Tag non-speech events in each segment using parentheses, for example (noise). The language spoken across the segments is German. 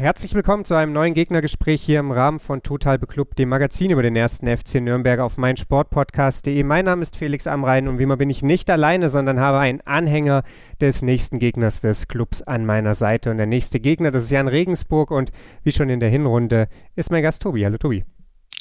Herzlich willkommen zu einem neuen Gegnergespräch hier im Rahmen von Total Beklubbt, dem Magazin über den ersten FC Nürnberg auf meinsportpodcast.de. Mein Name ist Felix Amrein und wie immer bin ich nicht alleine, sondern habe einen Anhänger des nächsten Gegners des Clubs an meiner Seite. Und der nächste Gegner, das ist Jan Regensburg und wie schon in der Hinrunde ist mein Gast Tobi. Hallo Tobi.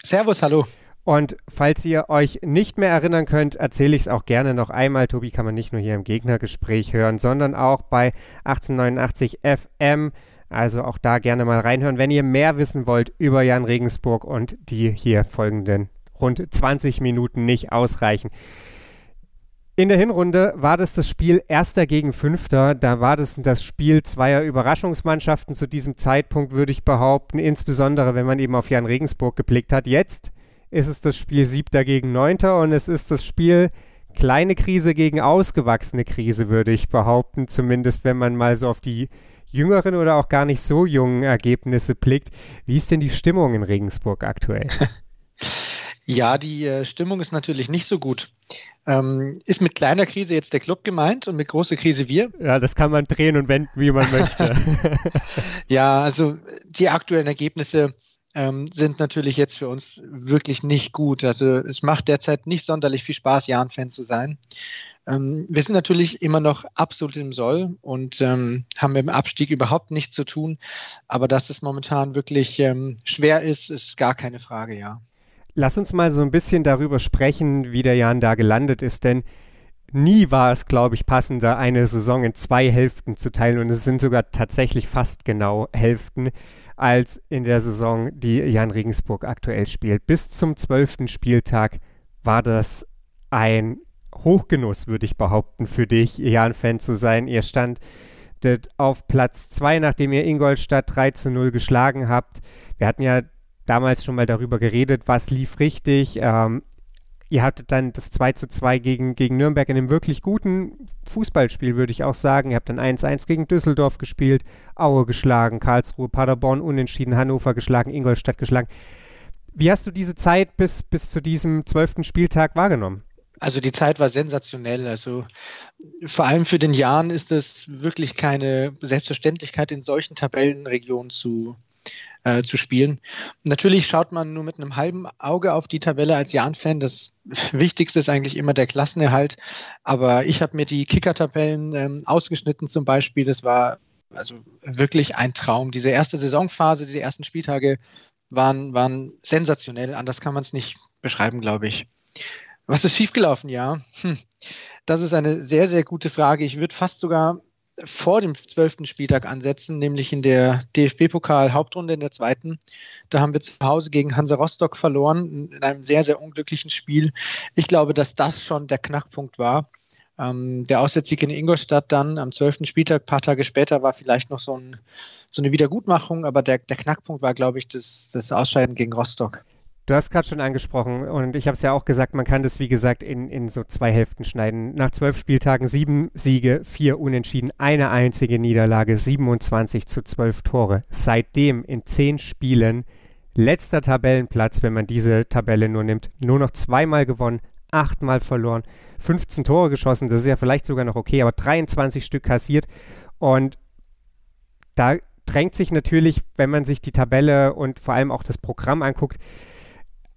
Servus, hallo. Und falls ihr euch nicht mehr erinnern könnt, erzähle ich es auch gerne noch einmal. Tobi kann man nicht nur hier im Gegnergespräch hören, sondern auch bei 1889 FM also auch da gerne mal reinhören, wenn ihr mehr wissen wollt über Jan Regensburg und die hier folgenden rund 20 Minuten nicht ausreichen. In der Hinrunde war das das Spiel Erster gegen Fünfter. Da war das das Spiel zweier Überraschungsmannschaften zu diesem Zeitpunkt, würde ich behaupten, insbesondere wenn man eben auf Jan Regensburg geblickt hat. Jetzt ist es das Spiel Siebter gegen Neunter und es ist das Spiel kleine Krise gegen ausgewachsene Krise, würde ich behaupten, zumindest wenn man mal so auf die jüngeren oder auch gar nicht so jungen Ergebnisse blickt. Wie ist denn die Stimmung in Regensburg aktuell? (laughs) Ja, die äh, Stimmung ist natürlich nicht so gut. Ähm, ist mit kleiner Krise jetzt der Club gemeint und mit großer Krise wir? Ja, das kann man drehen und wenden, wie man möchte. (laughs) ja, also die aktuellen Ergebnisse ähm, sind natürlich jetzt für uns wirklich nicht gut. Also es macht derzeit nicht sonderlich viel Spaß, Jan-Fan zu sein. Ähm, wir sind natürlich immer noch absolut im Soll und ähm, haben mit dem Abstieg überhaupt nichts zu tun. Aber dass es momentan wirklich ähm, schwer ist, ist gar keine Frage, ja. Lass uns mal so ein bisschen darüber sprechen, wie der Jan da gelandet ist, denn nie war es, glaube ich, passender, eine Saison in zwei Hälften zu teilen und es sind sogar tatsächlich fast genau Hälften als in der Saison, die Jan Regensburg aktuell spielt. Bis zum zwölften Spieltag war das ein Hochgenuss, würde ich behaupten, für dich, Jan-Fan zu sein. Ihr standet auf Platz 2, nachdem ihr Ingolstadt 3 zu 0 geschlagen habt. Wir hatten ja damals schon mal darüber geredet, was lief richtig. Ähm, ihr hattet dann das 2 zu 2 gegen, gegen Nürnberg in einem wirklich guten Fußballspiel, würde ich auch sagen. Ihr habt dann 1-1 gegen Düsseldorf gespielt, Aue geschlagen, Karlsruhe, Paderborn unentschieden, Hannover geschlagen, Ingolstadt geschlagen. Wie hast du diese Zeit bis, bis zu diesem zwölften Spieltag wahrgenommen? Also die Zeit war sensationell. Also vor allem für den Jahren ist es wirklich keine Selbstverständlichkeit, in solchen Tabellenregionen zu, äh, zu spielen. Natürlich schaut man nur mit einem halben Auge auf die Tabelle als Jan-Fan. Das (laughs) Wichtigste ist eigentlich immer der Klassenerhalt. Aber ich habe mir die Kicker-Tabellen ähm, ausgeschnitten zum Beispiel. Das war also wirklich ein Traum. Diese erste Saisonphase, diese ersten Spieltage waren, waren sensationell. Anders kann man es nicht beschreiben, glaube ich. Was ist schiefgelaufen? Ja, hm. das ist eine sehr, sehr gute Frage. Ich würde fast sogar vor dem zwölften Spieltag ansetzen, nämlich in der DFB-Pokal-Hauptrunde in der zweiten. Da haben wir zu Hause gegen Hansa Rostock verloren, in einem sehr, sehr unglücklichen Spiel. Ich glaube, dass das schon der Knackpunkt war. Ähm, der Auswärtssieg in Ingolstadt dann am zwölften Spieltag, paar Tage später, war vielleicht noch so, ein, so eine Wiedergutmachung, aber der, der Knackpunkt war, glaube ich, das, das Ausscheiden gegen Rostock. Du hast gerade schon angesprochen und ich habe es ja auch gesagt, man kann das wie gesagt in, in so zwei Hälften schneiden. Nach zwölf Spieltagen sieben Siege, vier Unentschieden, eine einzige Niederlage, 27 zu zwölf Tore. Seitdem in zehn Spielen letzter Tabellenplatz, wenn man diese Tabelle nur nimmt, nur noch zweimal gewonnen, achtmal verloren, 15 Tore geschossen, das ist ja vielleicht sogar noch okay, aber 23 Stück kassiert und da drängt sich natürlich, wenn man sich die Tabelle und vor allem auch das Programm anguckt,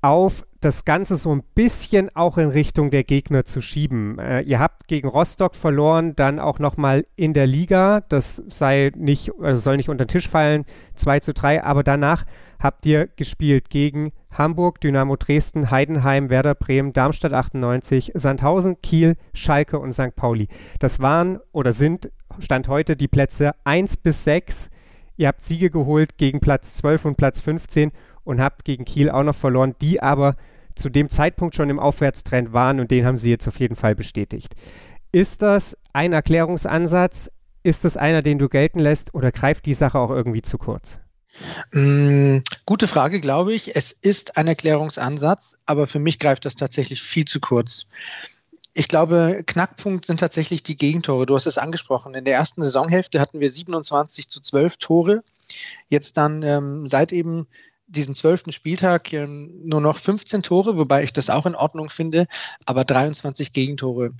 auf, das Ganze so ein bisschen auch in Richtung der Gegner zu schieben. Äh, ihr habt gegen Rostock verloren, dann auch nochmal in der Liga. Das sei nicht, also soll nicht unter den Tisch fallen, 2 zu 3, aber danach habt ihr gespielt gegen Hamburg, Dynamo Dresden, Heidenheim, Werder Bremen, Darmstadt 98, Sandhausen, Kiel, Schalke und St. Pauli. Das waren oder sind Stand heute die Plätze 1 bis 6. Ihr habt Siege geholt gegen Platz 12 und Platz 15 und habt gegen Kiel auch noch verloren, die aber zu dem Zeitpunkt schon im Aufwärtstrend waren und den haben sie jetzt auf jeden Fall bestätigt. Ist das ein Erklärungsansatz? Ist das einer, den du gelten lässt oder greift die Sache auch irgendwie zu kurz? Mm, gute Frage, glaube ich. Es ist ein Erklärungsansatz, aber für mich greift das tatsächlich viel zu kurz. Ich glaube, Knackpunkt sind tatsächlich die Gegentore. Du hast es angesprochen. In der ersten Saisonhälfte hatten wir 27 zu 12 Tore Jetzt dann ähm, seit eben diesem zwölften Spieltag nur noch 15 Tore, wobei ich das auch in Ordnung finde, aber 23 Gegentore.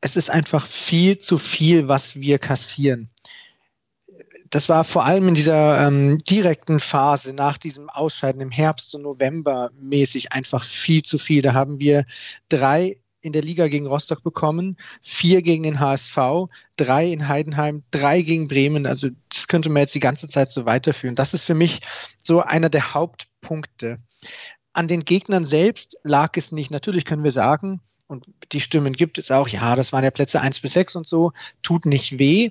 Es ist einfach viel zu viel, was wir kassieren das war vor allem in dieser ähm, direkten Phase nach diesem Ausscheiden im Herbst und November mäßig einfach viel zu viel. Da haben wir drei in der Liga gegen Rostock bekommen, vier gegen den HSV, drei in Heidenheim, drei gegen Bremen. Also das könnte man jetzt die ganze Zeit so weiterführen. Das ist für mich so einer der Hauptpunkte. An den Gegnern selbst lag es nicht. Natürlich können wir sagen, und die Stimmen gibt es auch, ja, das waren ja Plätze eins bis sechs und so, tut nicht weh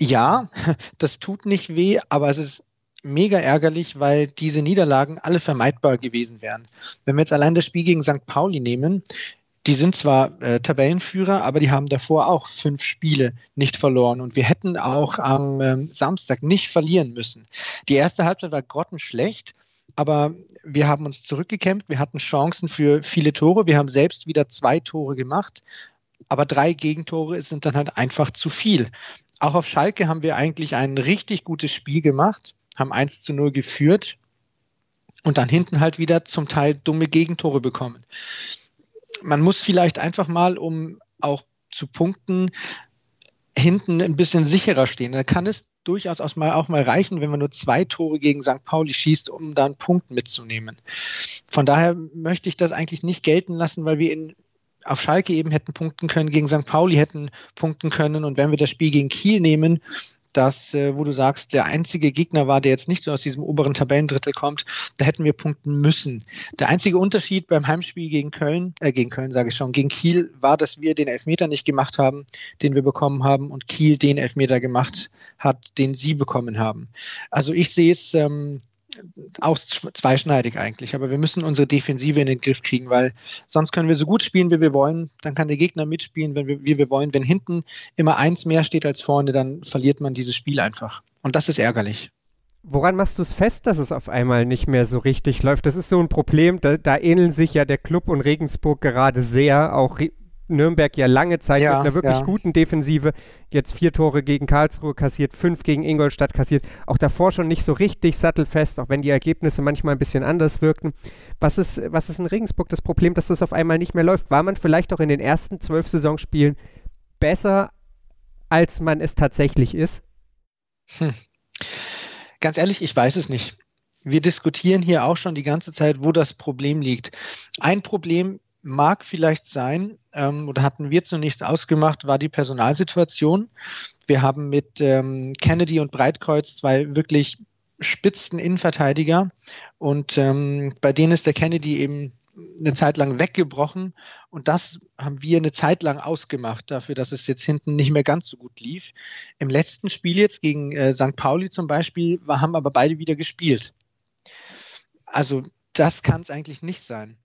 ja, (laughs) das tut nicht weh, aber es ist mega ärgerlich, weil diese Niederlagen alle vermeidbar gewesen wären. Wenn wir jetzt allein das Spiel gegen St. Pauli nehmen, die sind zwar äh, Tabellenführer, aber die haben davor auch fünf Spiele nicht verloren und wir hätten auch am ähm, Samstag nicht verlieren müssen. Die erste Halbzeit war grottenschlecht, aber wir haben uns zurückgekämpft, wir hatten Chancen für viele Tore, wir haben selbst wieder zwei Tore gemacht, aber drei Gegentore sind dann halt einfach zu viel. Auch auf Schalke haben wir eigentlich ein richtig gutes Spiel gemacht, haben 1 zu 0 geführt und dann hinten halt wieder zum Teil dumme Gegentore bekommen. Man muss vielleicht einfach mal, um auch zu punkten, hinten ein bisschen sicherer stehen. Da kann es durchaus auch mal, auch mal reichen, wenn man nur zwei Tore gegen St. Pauli schießt, um da einen Punkt mitzunehmen. Von daher möchte ich das eigentlich nicht gelten lassen, weil wir in auf Schalke eben hätten punkten können, gegen St. Pauli hätten punkten können. Und wenn wir das Spiel gegen Kiel nehmen, das, äh, wo du sagst, der einzige Gegner war, der jetzt nicht so aus diesem oberen Tabellendrittel kommt, da hätten wir punkten müssen. Der einzige Unterschied beim Heimspiel gegen Köln, äh, gegen Köln sage ich schon, gegen Kiel war, dass wir den Elfmeter nicht gemacht haben, den wir bekommen haben, und Kiel den Elfmeter gemacht hat, den sie bekommen haben. Also ich sehe es ähm, auch zweischneidig eigentlich. Aber wir müssen unsere Defensive in den Griff kriegen, weil sonst können wir so gut spielen, wie wir wollen. Dann kann der Gegner mitspielen, wenn wir, wie wir wollen. Wenn hinten immer eins mehr steht als vorne, dann verliert man dieses Spiel einfach. Und das ist ärgerlich. Woran machst du es fest, dass es auf einmal nicht mehr so richtig läuft? Das ist so ein Problem, da, da ähneln sich ja der Club und Regensburg gerade sehr. Auch Nürnberg ja lange Zeit ja, mit einer wirklich ja. guten Defensive. Jetzt vier Tore gegen Karlsruhe kassiert, fünf gegen Ingolstadt kassiert. Auch davor schon nicht so richtig sattelfest, auch wenn die Ergebnisse manchmal ein bisschen anders wirkten. Was ist, was ist in Regensburg das Problem, dass das auf einmal nicht mehr läuft? War man vielleicht auch in den ersten zwölf Saisonspielen besser, als man es tatsächlich ist? Hm. Ganz ehrlich, ich weiß es nicht. Wir diskutieren hier auch schon die ganze Zeit, wo das Problem liegt. Ein Problem mag vielleicht sein, ähm, oder hatten wir zunächst ausgemacht, war die Personalsituation. Wir haben mit ähm, Kennedy und Breitkreuz zwei wirklich spitzen Innenverteidiger und ähm, bei denen ist der Kennedy eben eine Zeit lang weggebrochen und das haben wir eine Zeit lang ausgemacht dafür, dass es jetzt hinten nicht mehr ganz so gut lief. Im letzten Spiel jetzt gegen äh, St. Pauli zum Beispiel war, haben aber beide wieder gespielt. Also das kann es eigentlich nicht sein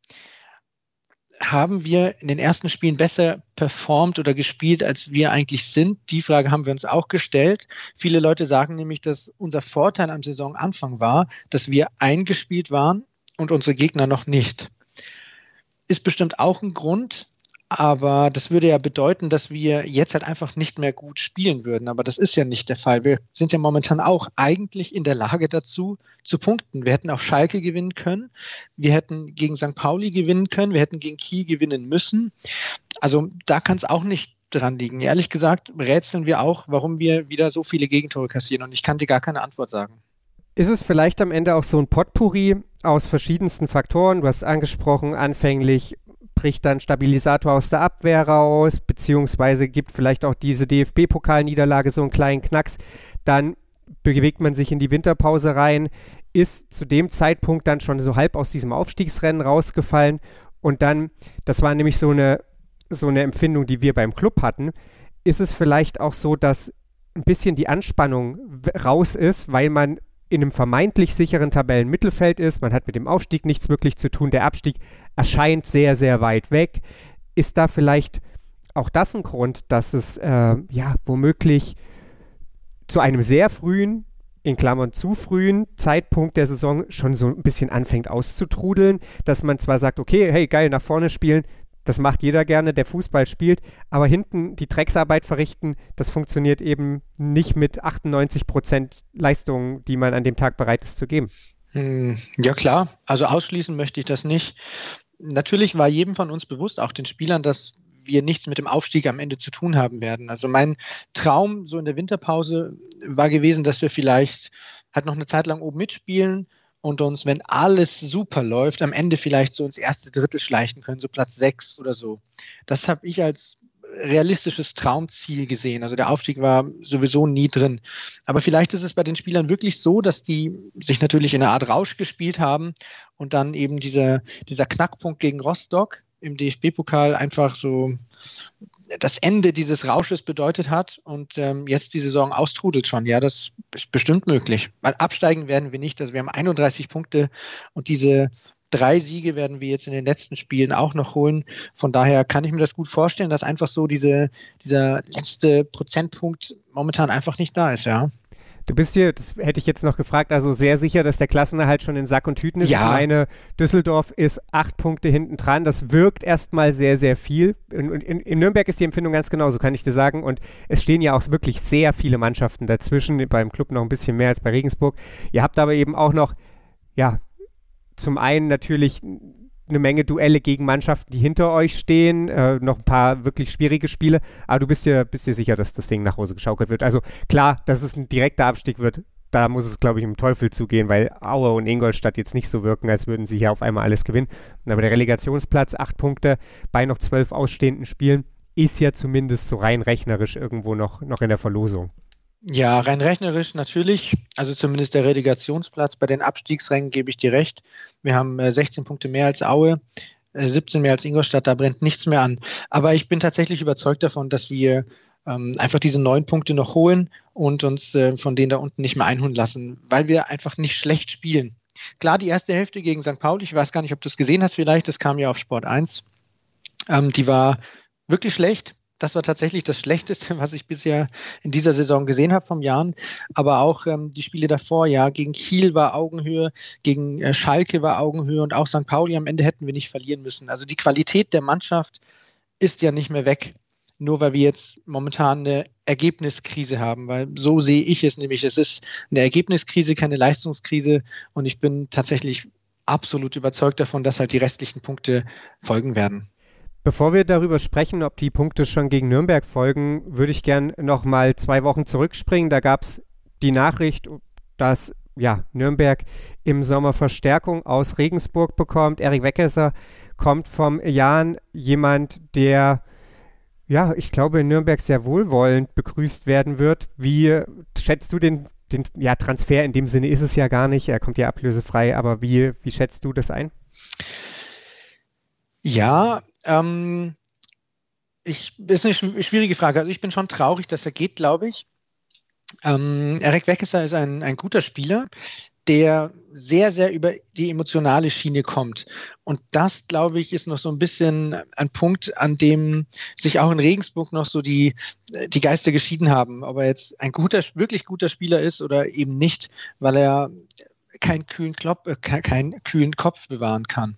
haben wir in den ersten Spielen besser performt oder gespielt, als wir eigentlich sind? Die Frage haben wir uns auch gestellt. Viele Leute sagen nämlich, dass unser Vorteil am Saisonanfang war, dass wir eingespielt waren und unsere Gegner noch nicht. Ist bestimmt auch ein Grund, aber das würde ja bedeuten, dass wir jetzt halt einfach nicht mehr gut spielen würden. Aber das ist ja nicht der Fall. Wir sind ja momentan auch eigentlich in der Lage dazu, zu punkten. Wir hätten auch Schalke gewinnen können. Wir hätten gegen St. Pauli gewinnen können. Wir hätten gegen Kiel gewinnen müssen. Also da kann es auch nicht dran liegen. Ehrlich gesagt rätseln wir auch, warum wir wieder so viele Gegentore kassieren. Und ich kann dir gar keine Antwort sagen. Ist es vielleicht am Ende auch so ein Potpourri aus verschiedensten Faktoren? Du hast angesprochen, anfänglich bricht dann Stabilisator aus der Abwehr raus, beziehungsweise gibt vielleicht auch diese DFB-Pokalniederlage so einen kleinen Knacks. Dann bewegt man sich in die Winterpause rein, ist zu dem Zeitpunkt dann schon so halb aus diesem Aufstiegsrennen rausgefallen. Und dann, das war nämlich so eine, so eine Empfindung, die wir beim Club hatten, ist es vielleicht auch so, dass ein bisschen die Anspannung raus ist, weil man in einem vermeintlich sicheren Tabellenmittelfeld ist. Man hat mit dem Aufstieg nichts wirklich zu tun. Der Abstieg erscheint sehr, sehr weit weg. Ist da vielleicht auch das ein Grund, dass es äh, ja womöglich zu einem sehr frühen, in Klammern zu frühen Zeitpunkt der Saison schon so ein bisschen anfängt auszutrudeln, dass man zwar sagt, okay, hey, geil, nach vorne spielen, das macht jeder gerne, der Fußball spielt, aber hinten die Drecksarbeit verrichten, das funktioniert eben nicht mit 98 Prozent Leistung, die man an dem Tag bereit ist zu geben. Hm, ja klar, also ausschließen möchte ich das nicht. Natürlich war jedem von uns bewusst, auch den Spielern, dass wir nichts mit dem Aufstieg am Ende zu tun haben werden. Also mein Traum so in der Winterpause war gewesen, dass wir vielleicht halt noch eine Zeit lang oben mitspielen und uns, wenn alles super läuft, am Ende vielleicht so ins erste Drittel schleichen können, so Platz sechs oder so. Das habe ich als realistisches Traumziel gesehen. Also der Aufstieg war sowieso nie drin. Aber vielleicht ist es bei den Spielern wirklich so, dass die sich natürlich in einer Art Rausch gespielt haben und dann eben dieser, dieser Knackpunkt gegen Rostock im DFB-Pokal einfach so das Ende dieses Rausches bedeutet hat und ähm, jetzt die Saison austrudelt schon. Ja, das ist bestimmt möglich. Weil absteigen werden wir nicht. Also wir haben 31 Punkte und diese drei Siege werden wir jetzt in den letzten Spielen auch noch holen. Von daher kann ich mir das gut vorstellen, dass einfach so diese, dieser letzte Prozentpunkt momentan einfach nicht da ist, ja. Du bist dir, das hätte ich jetzt noch gefragt, also sehr sicher, dass der Klassenerhalt schon in Sack und Tüten ist. Ja. Ich meine, Düsseldorf ist acht Punkte hinten dran. Das wirkt erstmal sehr, sehr viel. In, in, in, Nürnberg ist die Empfindung ganz genauso, kann ich dir sagen. Und es stehen ja auch wirklich sehr viele Mannschaften dazwischen. Beim Club noch ein bisschen mehr als bei Regensburg. Ihr habt aber eben auch noch, ja, zum einen natürlich eine Menge Duelle gegen Mannschaften, die hinter euch stehen, äh, noch ein paar wirklich schwierige Spiele, aber du bist dir, bist dir sicher, dass das Ding nach Hause geschaukelt wird. Also klar, dass es ein direkter Abstieg wird, da muss es, glaube ich, im Teufel zugehen, weil Aue und Ingolstadt jetzt nicht so wirken, als würden sie hier auf einmal alles gewinnen. Aber der Relegationsplatz, acht Punkte bei noch zwölf ausstehenden Spielen, ist ja zumindest so rein rechnerisch irgendwo noch, noch in der Verlosung. Ja, rein rechnerisch natürlich. Also zumindest der Relegationsplatz. Bei den Abstiegsrängen gebe ich dir recht. Wir haben äh, 16 Punkte mehr als Aue, äh, 17 mehr als Ingolstadt. Da brennt nichts mehr an. Aber ich bin tatsächlich überzeugt davon, dass wir ähm, einfach diese neun Punkte noch holen und uns äh, von denen da unten nicht mehr einholen lassen, weil wir einfach nicht schlecht spielen. Klar, die erste Hälfte gegen St. Pauli, ich weiß gar nicht, ob du es gesehen hast vielleicht, das kam ja auf Sport 1. Ähm, die war wirklich schlecht das war tatsächlich das Schlechteste, was ich bisher in dieser Saison gesehen habe vom Jahren. Aber auch ähm, die Spiele davor, ja, gegen Kiel war Augenhöhe, gegen äh, Schalke war Augenhöhe und auch St. Pauli am Ende hätten wir nicht verlieren müssen. Also die Qualität der Mannschaft ist ja nicht mehr weg, nur weil wir jetzt momentan eine Ergebniskrise haben, weil so sehe ich es nämlich. Es ist eine Ergebniskrise, keine Leistungskrise und ich bin tatsächlich absolut überzeugt davon, dass halt die restlichen Punkte folgen werden. Bevor wir darüber sprechen, ob die Punkte schon gegen Nürnberg folgen, würde ich gern noch mal zwei Wochen zurückspringen. Da gab es die Nachricht, dass ja, Nürnberg im Sommer Verstärkung aus Regensburg bekommt. Erik Weckesser kommt vom Jan, jemand, der ja, ich glaube, in Nürnberg sehr wohlwollend begrüßt werden wird. Wie schätzt du den, den ja, Transfer in dem Sinne ist es ja gar nicht, er kommt ja ablösefrei, aber wie, wie schätzt du das ein? Ja, ähm, ich, ist eine schwierige Frage. Also ich bin schon traurig, dass er geht, glaube ich. Ähm, Eric Weckesser ist ein, ein guter Spieler, der sehr, sehr über die emotionale Schiene kommt. Und das, glaube ich, ist noch so ein bisschen ein Punkt, an dem sich auch in Regensburg noch so die, die Geister geschieden haben. Ob er jetzt ein guter, wirklich guter Spieler ist oder eben nicht, weil er keinen kühlen, Klop, äh, keinen kühlen Kopf bewahren kann.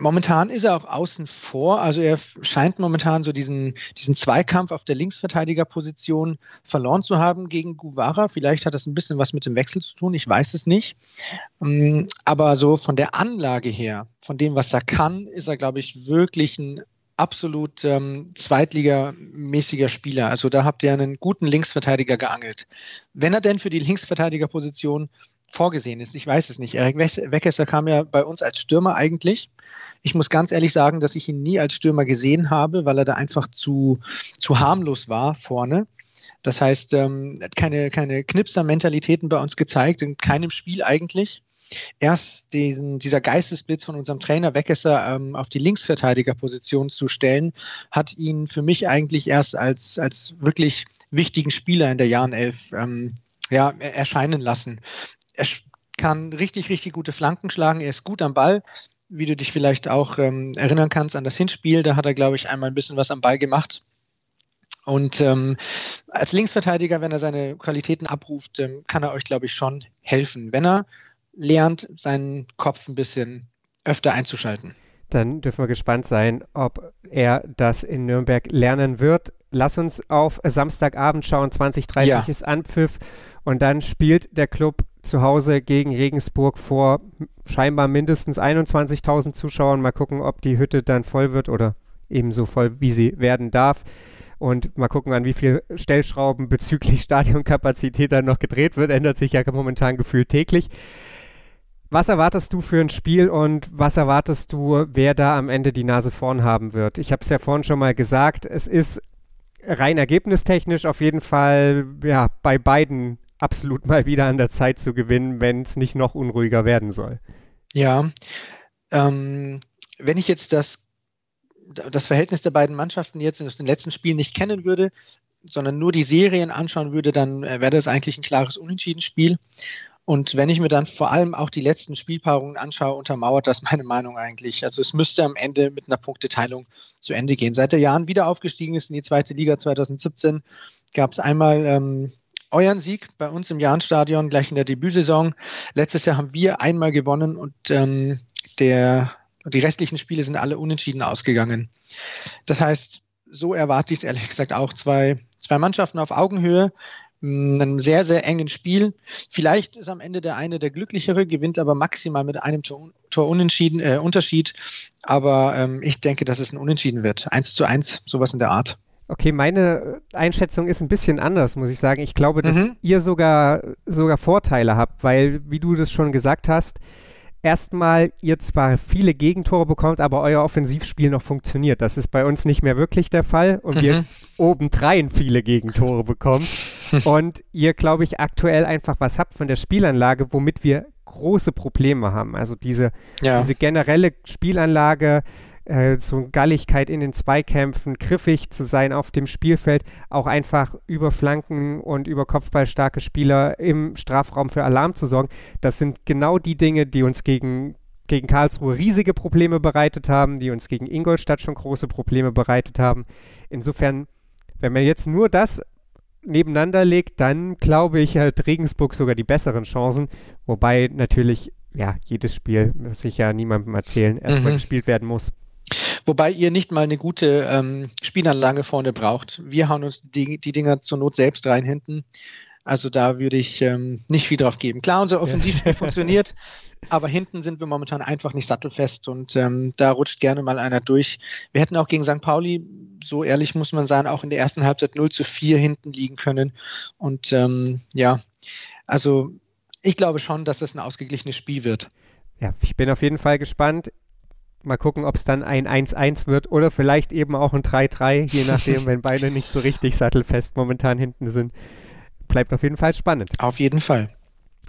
Momentan ist er auch außen vor, also er scheint momentan so diesen, diesen Zweikampf auf der Linksverteidigerposition verloren zu haben gegen Guevara. Vielleicht hat das ein bisschen was mit dem Wechsel zu tun, ich weiß es nicht. Ähm, aber so von der Anlage her, von dem, was er kann, ist er, glaube ich, wirklich ein absolut ähm, zweitligamäßiger Spieler. Also da habt ihr einen guten Linksverteidiger geangelt. Wenn er denn für die Linksverteidigerposition vorgesehen ist. Ich weiß es nicht. Erik Weckesser kam ja bei uns als Stürmer eigentlich. Ich muss ganz ehrlich sagen, dass ich ihn nie als Stürmer gesehen habe, weil er da einfach zu, zu harmlos war vorne. Das heißt, ähm, keine, keine Knipser-Mentalitäten bei uns gezeigt, in keinem Spiel eigentlich. Erst diesen, dieser Geistesblitz von unserem Trainer Weckesser ähm, auf die Linksverteidigerposition zu stellen, hat ihn für mich eigentlich erst als, als wirklich wichtigen Spieler in der Jahren elf ähm, ja, erscheinen lassen er kann richtig, richtig gute Flanken schlagen. Er ist gut am Ball, wie du dich vielleicht auch ähm, erinnern kannst an das Hinspiel. Da hat er, glaube ich, einmal ein bisschen was am Ball gemacht. Und ähm, als Linksverteidiger, wenn er seine Qualitäten abruft, ähm, kann er euch, glaube ich, schon helfen, wenn er lernt, seinen Kopf ein bisschen öfter einzuschalten. dann dürfen wir gespannt sein, ob er das in Nürnberg lernen wird. Lass uns auf Samstagabend schauen, 20.30 ja. ist Anpfiff und dann spielt der Club zu Hause gegen Regensburg vor scheinbar mindestens 21.000 Zuschauern. Mal gucken, ob die Hütte dann voll wird oder ebenso voll, wie sie werden darf. Und mal gucken, an wie viel Stellschrauben bezüglich (laughs) Stadionkapazität dann noch gedreht wird. Ändert sich ja momentan gefühlt täglich. Was erwartest du für ein Spiel und was erwartest du, wer da am Ende die Nase vorn haben wird? Ich habe es ja vorhin schon mal gesagt, es ist rein ergebnistechnisch auf jeden Fall ja, bei beiden absolut mal wieder an der Zeit zu gewinnen, wenn es nicht noch unruhiger werden soll. Ja, ähm, wenn ich jetzt das, das Verhältnis der beiden Mannschaften jetzt in den letzten Spielen nicht kennen würde, sondern nur die Serien anschauen würde, dann äh, wäre das eigentlich ein klares Unentschieden-Spiel. Und wenn ich mir dann vor allem auch die letzten Spielpaarungen anschaue, untermauert das meine Meinung eigentlich. Also es müsste am Ende mit einer Punkteteilung zu Ende gehen. Seit der Jahren wieder aufgestiegen ist in die zweite Liga 2017, gab es einmal ähm, euren Sieg bei uns im Jahnstadion gleich in der Debütsaison. Letztes Jahr haben wir einmal gewonnen und ähm, der, die restlichen Spiele sind alle unentschieden ausgegangen. Das heißt, so erwarte ich es ehrlich gesagt auch. Zwei, zwei Mannschaften auf Augenhöhe, einem sehr, sehr engen Spiel. Vielleicht ist am Ende der eine der glücklichere, gewinnt aber maximal mit einem Tor, Tor unentschieden, äh, Unterschied. Aber ähm, ich denke, dass es ein Unentschieden wird. Eins zu eins, sowas in der Art. Okay, meine Einschätzung ist ein bisschen anders, muss ich sagen. Ich glaube, dass mhm. ihr sogar, sogar Vorteile habt, weil, wie du das schon gesagt hast, erstmal ihr zwar viele Gegentore bekommt, aber euer Offensivspiel noch funktioniert. Das ist bei uns nicht mehr wirklich der Fall und mhm. wir obendrein viele Gegentore bekommen. (laughs) und ihr, glaube ich, aktuell einfach was habt von der Spielanlage, womit wir große Probleme haben. Also diese, ja. diese generelle Spielanlage, äh, so Galligkeit in den Zweikämpfen, griffig zu sein auf dem Spielfeld, auch einfach über Flanken und über Kopfballstarke Spieler im Strafraum für Alarm zu sorgen. Das sind genau die Dinge, die uns gegen, gegen Karlsruhe riesige Probleme bereitet haben, die uns gegen Ingolstadt schon große Probleme bereitet haben. Insofern, wenn man jetzt nur das nebeneinander legt, dann glaube ich, hat Regensburg sogar die besseren Chancen. Wobei natürlich, ja, jedes Spiel, muss ich ja niemandem erzählen, erstmal mhm. gespielt werden muss. Wobei ihr nicht mal eine gute ähm, Spielanlage vorne braucht. Wir hauen uns die, die Dinger zur Not selbst rein hinten. Also da würde ich ähm, nicht viel drauf geben. Klar, unser Offensivspiel ja. (laughs) funktioniert, aber hinten sind wir momentan einfach nicht sattelfest und ähm, da rutscht gerne mal einer durch. Wir hätten auch gegen St. Pauli, so ehrlich muss man sagen, auch in der ersten Halbzeit 0 zu 4 hinten liegen können. Und ähm, ja, also ich glaube schon, dass das ein ausgeglichenes Spiel wird. Ja, ich bin auf jeden Fall gespannt. Mal gucken, ob es dann ein 1-1 wird oder vielleicht eben auch ein 3-3, je nachdem, (laughs) wenn beide nicht so richtig sattelfest momentan hinten sind. Bleibt auf jeden Fall spannend. Auf jeden Fall.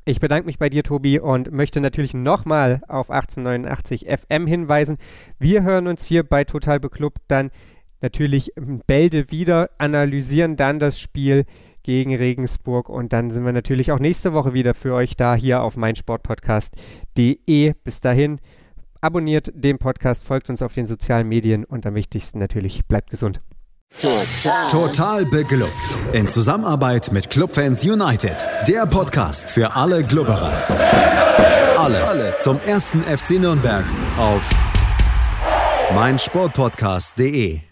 Ich bedanke mich bei dir, Tobi, und möchte natürlich nochmal auf 1889 FM hinweisen. Wir hören uns hier bei Total Beklubbt dann natürlich Bälde wieder, analysieren dann das Spiel gegen Regensburg und dann sind wir natürlich auch nächste Woche wieder für euch da hier auf meinsportpodcast.de. Bis dahin abonniert den Podcast, folgt uns auf den sozialen Medien und am wichtigsten natürlich, bleibt gesund. Total. Total beglückt. In Zusammenarbeit mit Clubfans United. Der Podcast für alle Glubberer. Alles, Alles zum ersten FC Nürnberg auf meinsportpodcast.de.